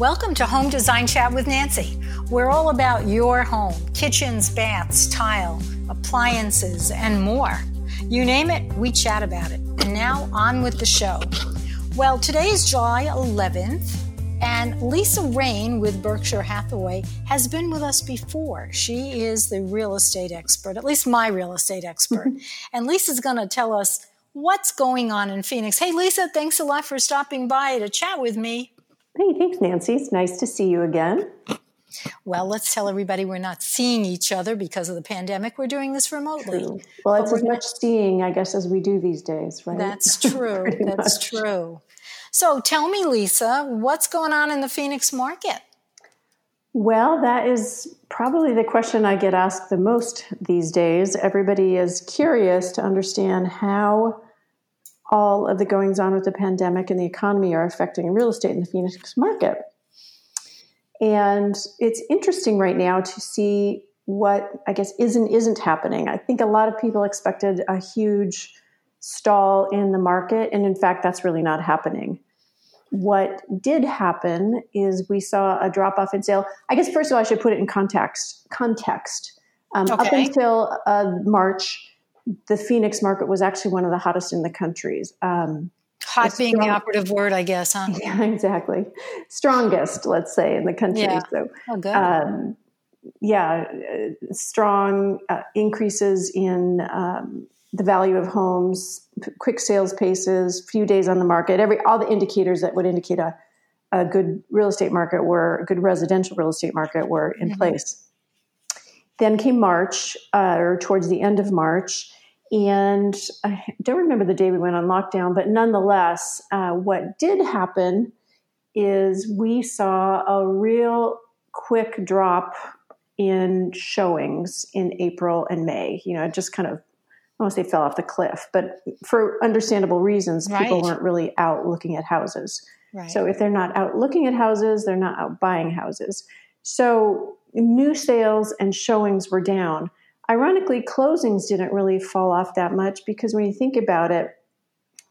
Welcome to Home Design Chat with Nancy. We're all about your home kitchens, baths, tile, appliances, and more. You name it, we chat about it. And now on with the show. Well, today is July 11th, and Lisa Rain with Berkshire Hathaway has been with us before. She is the real estate expert, at least my real estate expert. and Lisa's going to tell us what's going on in Phoenix. Hey, Lisa, thanks a lot for stopping by to chat with me. Hey, thanks, Nancy. It's nice to see you again. Well, let's tell everybody we're not seeing each other because of the pandemic. We're doing this remotely. True. Well, it's as much seeing, I guess, as we do these days, right? That's true. That's much. true. So tell me, Lisa, what's going on in the Phoenix market? Well, that is probably the question I get asked the most these days. Everybody is curious to understand how all of the goings on with the pandemic and the economy are affecting real estate in the Phoenix market. And it's interesting right now to see what I guess isn't isn't happening. I think a lot of people expected a huge stall in the market, and in fact, that's really not happening. What did happen is we saw a drop off in sale. I guess first of all, I should put it in context. Context. Um, okay. Up until uh, March, the Phoenix market was actually one of the hottest in the countries. Um, Hot being strong, the operative word, I guess, huh? Yeah, exactly. Strongest, let's say, in the country. Yeah. So, oh, good. Um, yeah, uh, strong uh, increases in um, the value of homes, quick sales paces, few days on the market. Every all the indicators that would indicate a, a good real estate market were a good residential real estate market were in mm-hmm. place. Then came March, uh, or towards the end of March, and I don't remember the day we went on lockdown, but nonetheless, uh, what did happen is we saw a real quick drop in showings in April and May. You know, it just kind of, I to say fell off the cliff, but for understandable reasons, right. people weren't really out looking at houses. Right. So if they're not out looking at houses, they're not out buying houses. So new sales and showings were down. Ironically, closings didn't really fall off that much because when you think about it,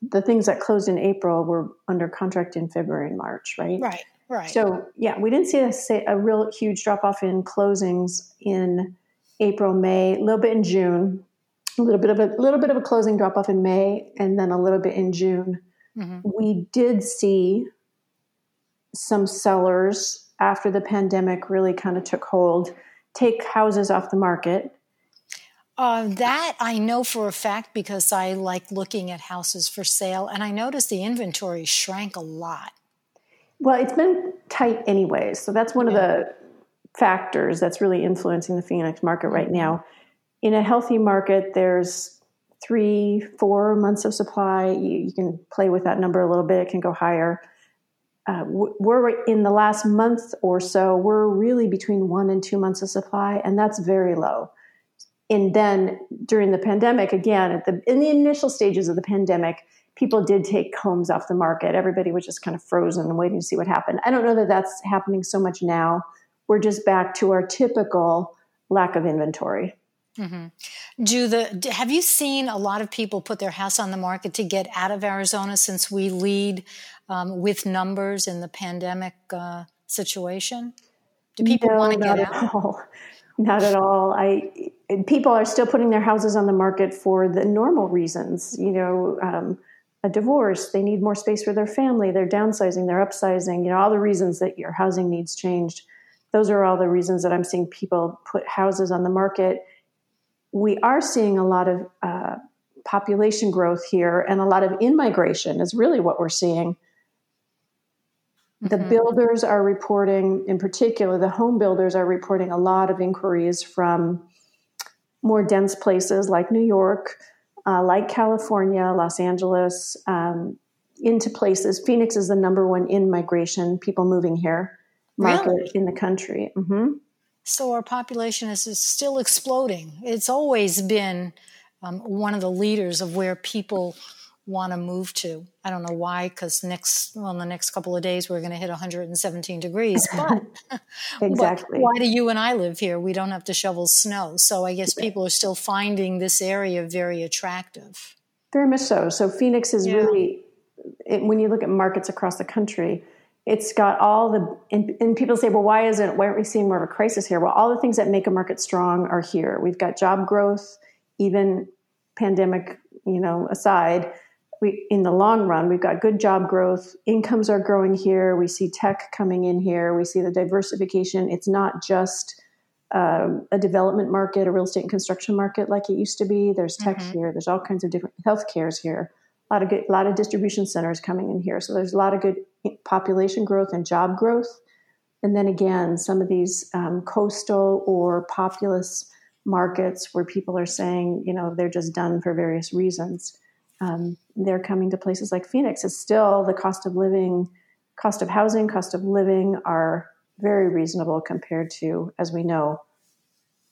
the things that closed in April were under contract in February and March, right? Right, right. So, yeah, we didn't see a, a real huge drop off in closings in April, May, a little bit in June, a little bit of a little bit of a closing drop off in May, and then a little bit in June. Mm-hmm. We did see some sellers after the pandemic really kind of took hold take houses off the market uh, that I know for a fact because I like looking at houses for sale, and I noticed the inventory shrank a lot. Well, it's been tight anyways, so that's one yeah. of the factors that's really influencing the Phoenix market right mm-hmm. now. In a healthy market, there's three, four months of supply. You, you can play with that number a little bit; it can go higher. Uh, we're in the last month or so, we're really between one and two months of supply, and that's very low and then during the pandemic, again, at the in the initial stages of the pandemic, people did take homes off the market. Everybody was just kind of frozen and waiting to see what happened. I don't know that that's happening so much now. We're just back to our typical lack of inventory. Mm-hmm. Do the have you seen a lot of people put their house on the market to get out of Arizona since we lead um, with numbers in the pandemic uh, situation? Do people no, want to get out? All. Not at all. I people are still putting their houses on the market for the normal reasons. You know, um, a divorce, they need more space for their family, they're downsizing, they're upsizing. You know, all the reasons that your housing needs changed. Those are all the reasons that I'm seeing people put houses on the market. We are seeing a lot of uh, population growth here, and a lot of in migration is really what we're seeing. The mm-hmm. builders are reporting, in particular, the home builders are reporting a lot of inquiries from more dense places like New York, uh, like California, Los Angeles, um, into places. Phoenix is the number one in migration, people moving here market really? in the country. Mm-hmm. So our population is, is, still exploding. It's always been um, one of the leaders of where people want to move to. I don't know why, because next well, in the next couple of days we're going to hit 117 degrees. But exactly, but why do you and I live here? We don't have to shovel snow, so I guess people are still finding this area very attractive. Very much so. So Phoenix is yeah. really, it, when you look at markets across the country, it's got all the and, and, people say well why isn't why aren't we seeing more of a crisis here well all the things that make a market strong are here we've got job growth even pandemic you know aside we in the long run we've got good job growth. Incomes are growing here. We see tech coming in here. We see the diversification. It's not just um, a development market a real estate and construction market like it used to be. There's tech mm-hmm. here. There's all kinds of different health cares here. A lot of good, a lot of distribution centers coming in here. So there's a lot of good population growth and job growth. And then again, some of these um, coastal or populous markets where people are saying, you know, they're just done for various reasons. Um, they're coming to places like Phoenix. It's still the cost of living, cost of housing, cost of living are very reasonable compared to, as we know,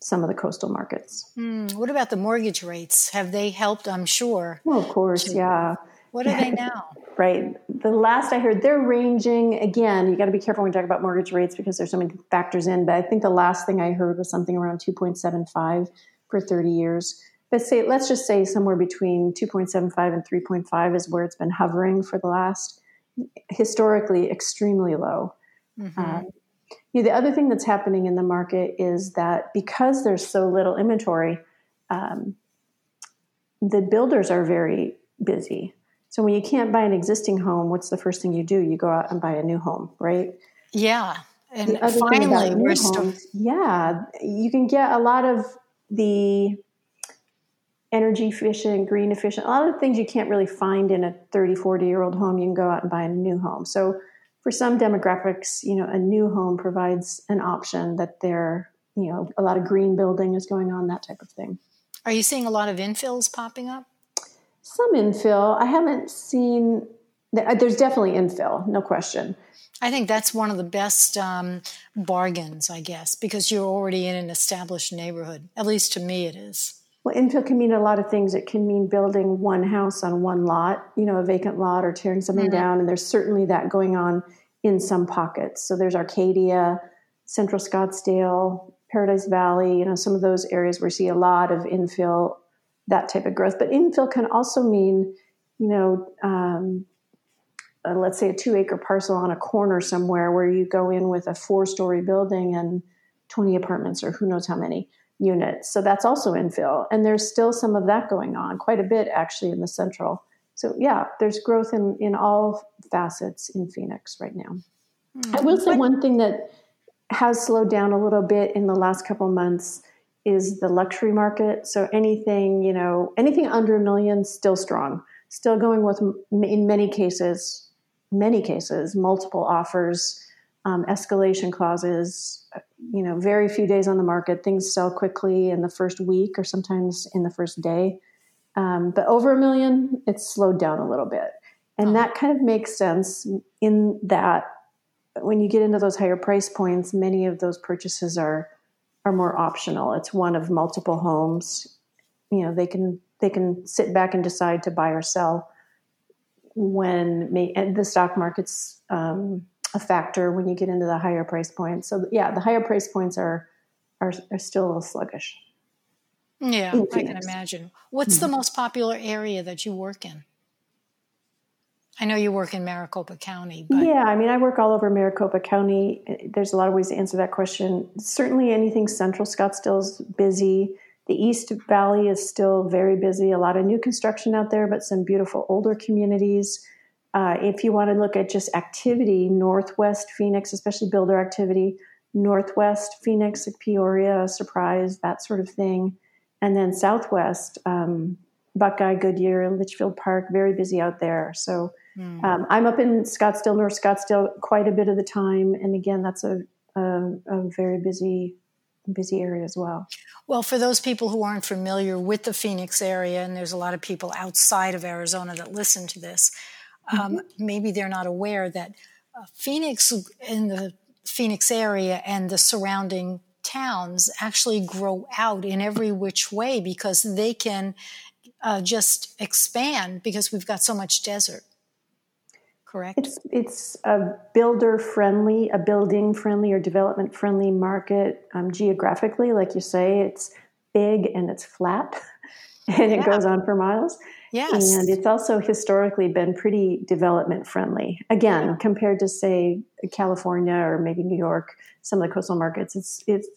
some of the coastal markets. Mm, what about the mortgage rates? Have they helped? I'm sure. Well, of course, yeah. What are they now? right. The last I heard, they're ranging again. You got to be careful when you talk about mortgage rates because there's so many factors in. But I think the last thing I heard was something around 2.75 for 30 years. But say, let's just say somewhere between 2.75 and 3.5 is where it's been hovering for the last historically extremely low. Mm-hmm. Uh, you know, the other thing that's happening in the market is that because there's so little inventory, um, the builders are very busy. So when you can't buy an existing home, what's the first thing you do? You go out and buy a new home, right? Yeah. And finally, still. Yeah. You can get a lot of the energy efficient, green efficient, a lot of things you can't really find in a 30, 40 year old home. You can go out and buy a new home. So for some demographics, you know, a new home provides an option that there, you know, a lot of green building is going on, that type of thing. Are you seeing a lot of infills popping up? Some infill. I haven't seen. Uh, there's definitely infill, no question. I think that's one of the best um, bargains, I guess, because you're already in an established neighborhood. At least to me, it is. Well, infill can mean a lot of things. It can mean building one house on one lot, you know, a vacant lot, or tearing something mm-hmm. down. And there's certainly that going on in some pockets. So there's Arcadia, Central Scottsdale, Paradise Valley, you know, some of those areas where you see a lot of infill that type of growth. But infill can also mean, you know, um, uh, let's say a two acre parcel on a corner somewhere where you go in with a four story building and 20 apartments or who knows how many units. So that's also infill. And there's still some of that going on, quite a bit actually in the central. So yeah, there's growth in, in all facets in Phoenix right now. Mm. I will say one thing that has slowed down a little bit in the last couple months is the luxury market. So anything, you know, anything under a million, still strong, still going with, in many cases, many cases, multiple offers, um, escalation clauses, you know, very few days on the market. Things sell quickly in the first week or sometimes in the first day. Um, but over a million, it's slowed down a little bit. And that kind of makes sense in that when you get into those higher price points, many of those purchases are are more optional. It's one of multiple homes. You know, they can they can sit back and decide to buy or sell when may, the stock market's um, a factor when you get into the higher price points. So yeah, the higher price points are are, are still a little sluggish. Yeah, I can imagine. What's mm-hmm. the most popular area that you work in? I know you work in Maricopa County. But. Yeah, I mean, I work all over Maricopa County. There's a lot of ways to answer that question. Certainly, anything central Scottsdale is busy. The East Valley is still very busy. A lot of new construction out there, but some beautiful older communities. Uh, if you want to look at just activity, Northwest Phoenix, especially builder activity, Northwest Phoenix, Peoria, Surprise, that sort of thing. And then Southwest, um, Buckeye, Goodyear, Litchfield Park, very busy out there. So Mm. Um, I'm up in Scottsdale, North Scottsdale, quite a bit of the time, and again, that's a, a, a very busy busy area as well. Well, for those people who aren't familiar with the Phoenix area, and there's a lot of people outside of Arizona that listen to this, um, mm-hmm. maybe they're not aware that uh, Phoenix in the Phoenix area and the surrounding towns actually grow out in every which way because they can uh, just expand because we've got so much desert correct? It's it's a builder friendly, a building friendly or development friendly market um, geographically, like you say. It's big and it's flat. and it goes on for miles. Yes. And it's also historically been pretty development friendly. Again, yeah. compared to say California or maybe New York, some of the coastal markets, it's it's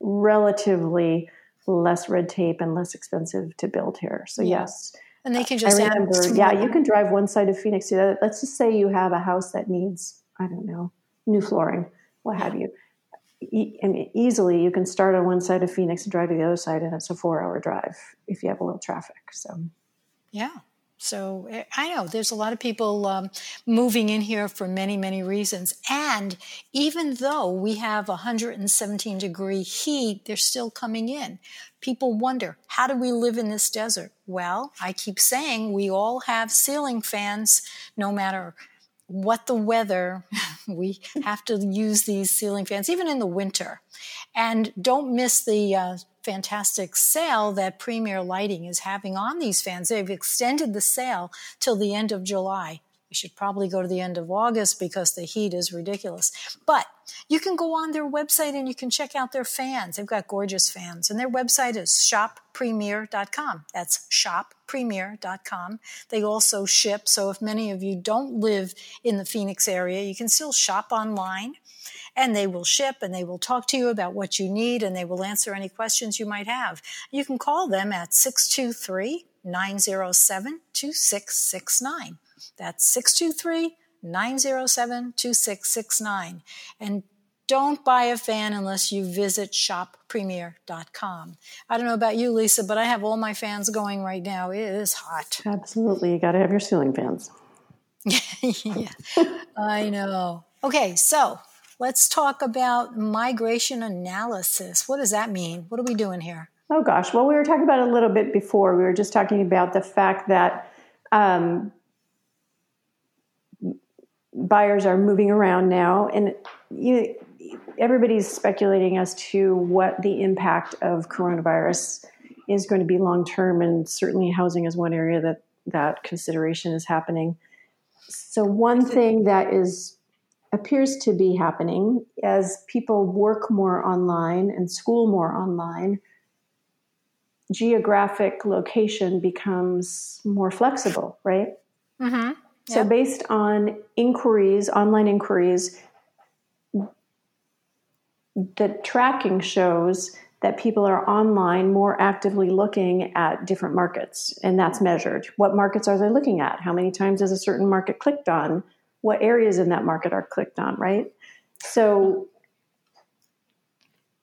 relatively less red tape and less expensive to build here. So yeah. yes. And they can just I remember, yeah, you can drive one side of Phoenix to the other. Let's just say you have a house that needs, I don't know, new flooring, what have you. E- I mean, easily you can start on one side of Phoenix and drive to the other side, and it's a four-hour drive if you have a little traffic. So, yeah. So eh, I know there's a lot of people um, moving in here for many, many reasons. And even though we have 117 degree heat, they're still coming in. People wonder, how do we live in this desert? Well, I keep saying we all have ceiling fans, no matter what the weather, we have to use these ceiling fans, even in the winter. And don't miss the uh, fantastic sale that Premier Lighting is having on these fans. They've extended the sale till the end of July. Should probably go to the end of August because the heat is ridiculous. But you can go on their website and you can check out their fans. They've got gorgeous fans. And their website is shoppremier.com. That's shoppremier.com. They also ship. So if many of you don't live in the Phoenix area, you can still shop online and they will ship and they will talk to you about what you need and they will answer any questions you might have. You can call them at 623 907 2669. That's 623 907 2669. And don't buy a fan unless you visit shoppremier.com. I don't know about you, Lisa, but I have all my fans going right now. It is hot. Absolutely. You got to have your ceiling fans. yeah, I know. Okay, so let's talk about migration analysis. What does that mean? What are we doing here? Oh, gosh. Well, we were talking about a little bit before. We were just talking about the fact that um, buyers are moving around now, and you, everybody's speculating as to what the impact of coronavirus is going to be long term, and certainly housing is one area that that consideration is happening. So, one thing that is appears to be happening as people work more online and school more online, geographic location becomes more flexible, right? Mm-hmm. So, based on inquiries, online inquiries, the tracking shows that people are online more actively looking at different markets, and that's measured. What markets are they looking at? How many times is a certain market clicked on? What areas in that market are clicked on, right? So,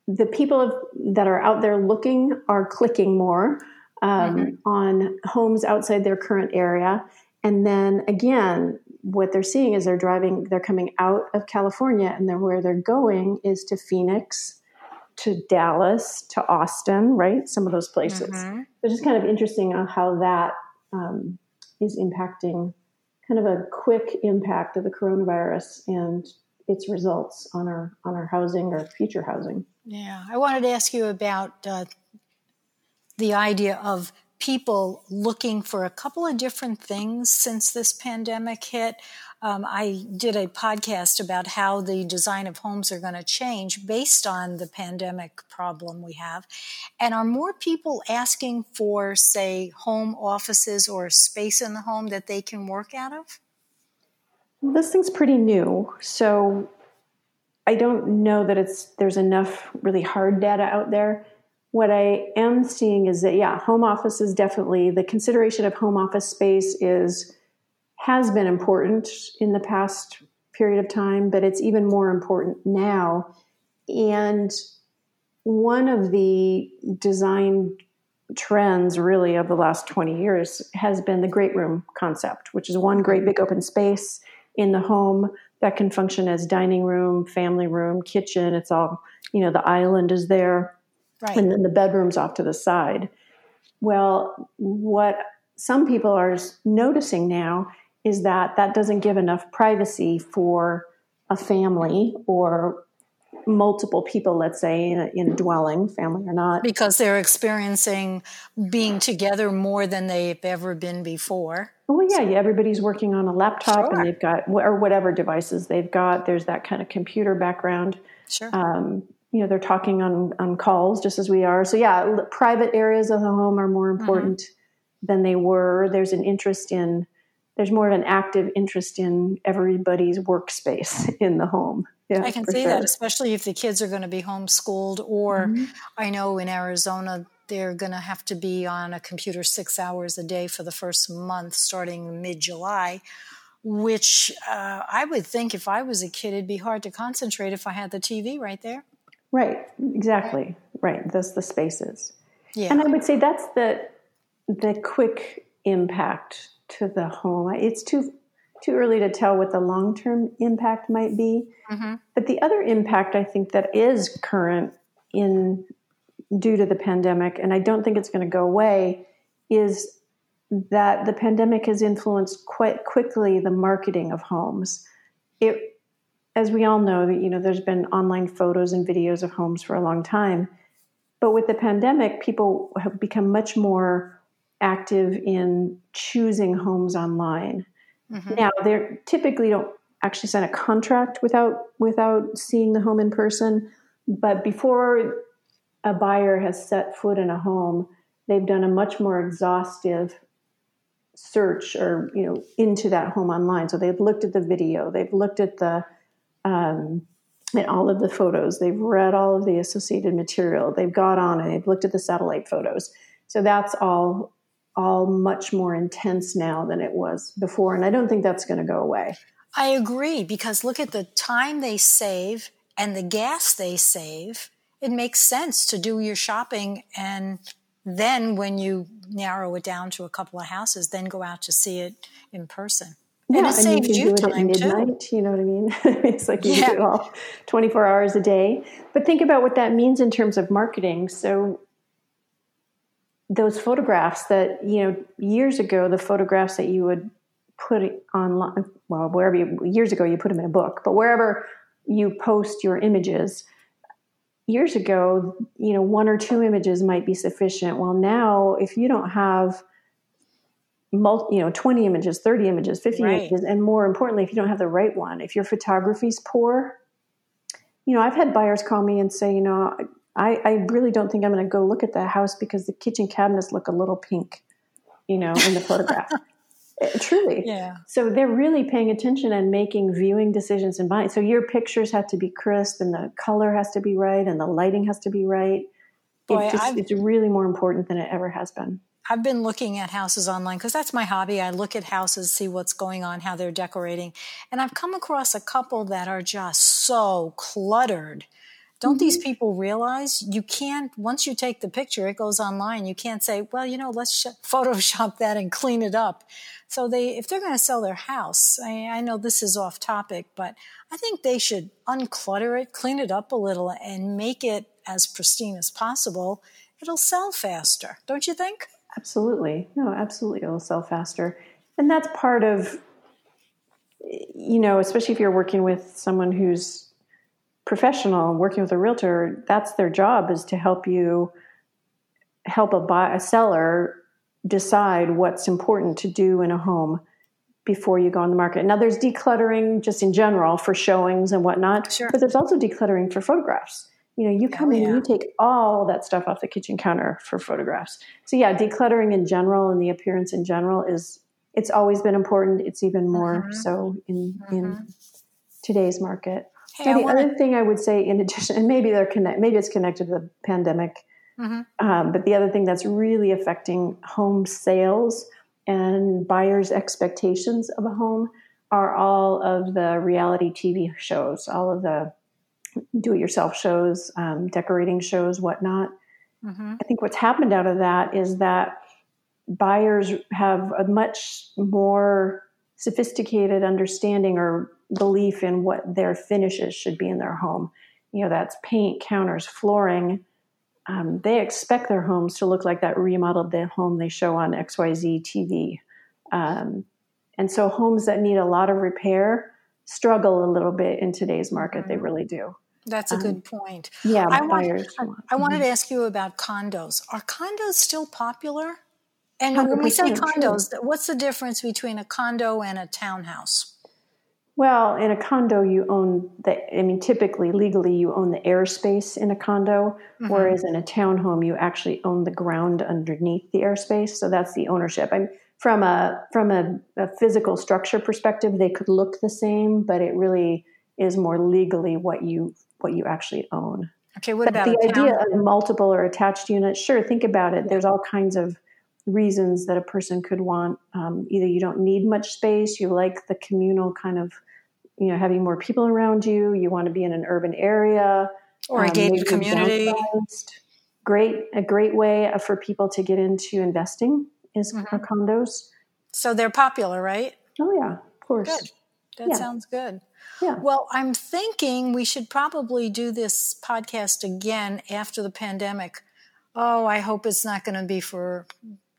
the people that are out there looking are clicking more um, mm-hmm. on homes outside their current area and then again, what they're seeing is they're driving, they're coming out of California, and then where they're going is to Phoenix, to Dallas, to Austin, right? Some of those places. Mm-hmm. It's just kind of interesting on how that um, is impacting, kind of a quick impact of the coronavirus and its results on our on our housing or future housing. Yeah, I wanted to ask you about uh, the idea of people looking for a couple of different things since this pandemic hit. Um, I did a podcast about how the design of homes are going to change based on the pandemic problem we have. And are more people asking for, say, home offices or space in the home that they can work out of? This thing's pretty new. So I don't know that it's there's enough really hard data out there what I am seeing is that yeah, home office is definitely the consideration of home office space is has been important in the past period of time, but it's even more important now. And one of the design trends really of the last 20 years has been the great room concept, which is one great big open space in the home that can function as dining room, family room, kitchen. It's all, you know, the island is there Right. And then the bedroom's off to the side. Well, what some people are noticing now is that that doesn't give enough privacy for a family or multiple people, let's say, in a, in a, dwelling, family or not. Because they're experiencing being together more than they've ever been before. Well, yeah, yeah everybody's working on a laptop sure. and they've got, or whatever devices they've got. There's that kind of computer background. Sure. Um, you know they're talking on on calls just as we are. So yeah, private areas of the home are more important mm-hmm. than they were. There's an interest in there's more of an active interest in everybody's workspace in the home. Yeah, I can see sure. that, especially if the kids are going to be homeschooled, or mm-hmm. I know in Arizona they're going to have to be on a computer six hours a day for the first month starting mid July, which uh, I would think if I was a kid, it'd be hard to concentrate if I had the TV right there. Right, exactly. Right, those the spaces. Yeah. And I would say that's the the quick impact to the home. It's too too early to tell what the long term impact might be. Mm-hmm. But the other impact I think that is current in due to the pandemic, and I don't think it's going to go away, is that the pandemic has influenced quite quickly the marketing of homes. It, as we all know, that you know, there's been online photos and videos of homes for a long time, but with the pandemic, people have become much more active in choosing homes online. Mm-hmm. Now, they typically don't actually sign a contract without without seeing the home in person, but before a buyer has set foot in a home, they've done a much more exhaustive search or you know into that home online. So they've looked at the video, they've looked at the um, at all of the photos, they've read all of the associated material, they've got on and they've looked at the satellite photos. So that's all all much more intense now than it was before, and I don't think that's going to go away. I agree because look at the time they save and the gas they save it makes sense to do your shopping and then when you narrow it down to a couple of houses, then go out to see it in person. Yeah, and it saves you, you time at midnight, too. You know what I mean? it's like you yeah. do it all 24 hours a day. But think about what that means in terms of marketing. So those photographs that, you know, years ago, the photographs that you would put online, well, wherever you, years ago, you put them in a book, but wherever you post your images, years ago, you know, one or two images might be sufficient. Well, now if you don't have multi, you know, 20 images, 30 images, 50 right. images, and more importantly, if you don't have the right one, if your photography's poor, you know, I've had buyers call me and say, you know, I, I really don't think I'm going to go look at the house because the kitchen cabinets look a little pink, you know, in the photograph. Eh, truly. Yeah. So they're really paying attention and making viewing decisions and buying. So your pictures have to be crisp and the color has to be right and the lighting has to be right. Boy, it just, it's really more important than it ever has been. I've been looking at houses online because that's my hobby. I look at houses, see what's going on, how they're decorating. And I've come across a couple that are just so cluttered don't mm-hmm. these people realize you can't, once you take the picture, it goes online. You can't say, well, you know, let's sh- Photoshop that and clean it up. So they, if they're going to sell their house, I, I know this is off topic, but I think they should unclutter it, clean it up a little and make it as pristine as possible. It'll sell faster, don't you think? Absolutely. No, absolutely. It'll sell faster. And that's part of, you know, especially if you're working with someone who's professional working with a realtor, that's their job is to help you help a buy a seller decide what's important to do in a home before you go on the market. Now there's decluttering just in general for showings and whatnot, sure. but there's also decluttering for photographs. You know, you come oh, in, yeah. you take all that stuff off the kitchen counter for photographs. So yeah, decluttering in general and the appearance in general is it's always been important. It's even more mm-hmm. so in mm-hmm. in today's market. Hey, the wanna... other thing I would say, in addition, and maybe they're connect, maybe it's connected to the pandemic, mm-hmm. um, but the other thing that's really affecting home sales and buyers' expectations of a home are all of the reality TV shows, all of the do-it-yourself shows, um, decorating shows, whatnot. Mm-hmm. I think what's happened out of that is that buyers have a much more sophisticated understanding or belief in what their finishes should be in their home. You know, that's paint, counters, flooring. Um, they expect their homes to look like that remodeled the home they show on XYZ TV. Um, and so homes that need a lot of repair struggle a little bit in today's market. They mm-hmm. really do. That's a um, good point. Yeah, I, want, I, I wanted to ask you about condos. Are condos still popular? And when we say condos, true. what's the difference between a condo and a townhouse? Well, in a condo, you own the, I mean, typically, legally, you own the airspace in a condo, mm-hmm. whereas in a townhome, you actually own the ground underneath the airspace. So that's the ownership. I'm, from a from a, a physical structure perspective, they could look the same, but it really is more legally what you what you actually own. Okay, what but about the idea of multiple or attached units? Sure, think about it. There's all kinds of reasons that a person could want. Um, either you don't need much space, you like the communal kind of, you know, having more people around you. You want to be in an urban area or a um, gated community. Great, a great way for people to get into investing is mm-hmm. condos. So they're popular, right? Oh yeah, of course. Good. That yeah. sounds good. Yeah. Well, I'm thinking we should probably do this podcast again after the pandemic. Oh, I hope it's not going to be for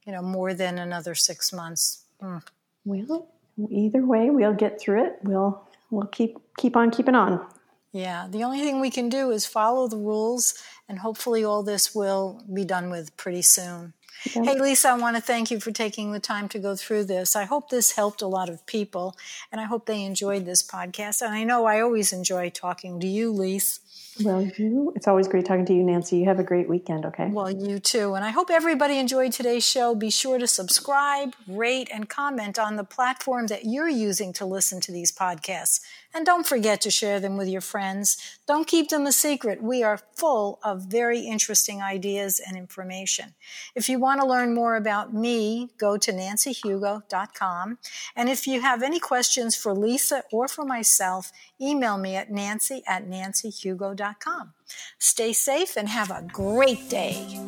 you know more than another six months. Mm. Well, either way, we'll get through it. We'll we'll keep keep on keeping on. Yeah. The only thing we can do is follow the rules, and hopefully, all this will be done with pretty soon. Hey, Lisa, I want to thank you for taking the time to go through this. I hope this helped a lot of people, and I hope they enjoyed this podcast. And I know I always enjoy talking to you, Lisa. Well, you, it's always great talking to you, Nancy. You have a great weekend, okay? Well, you too. And I hope everybody enjoyed today's show. Be sure to subscribe, rate, and comment on the platform that you're using to listen to these podcasts. And don't forget to share them with your friends. Don't keep them a secret. We are full of very interesting ideas and information. If you want to learn more about me, go to nancyhugo.com. And if you have any questions for Lisa or for myself, email me at nancy at nancyhugo.com. Stay safe and have a great day.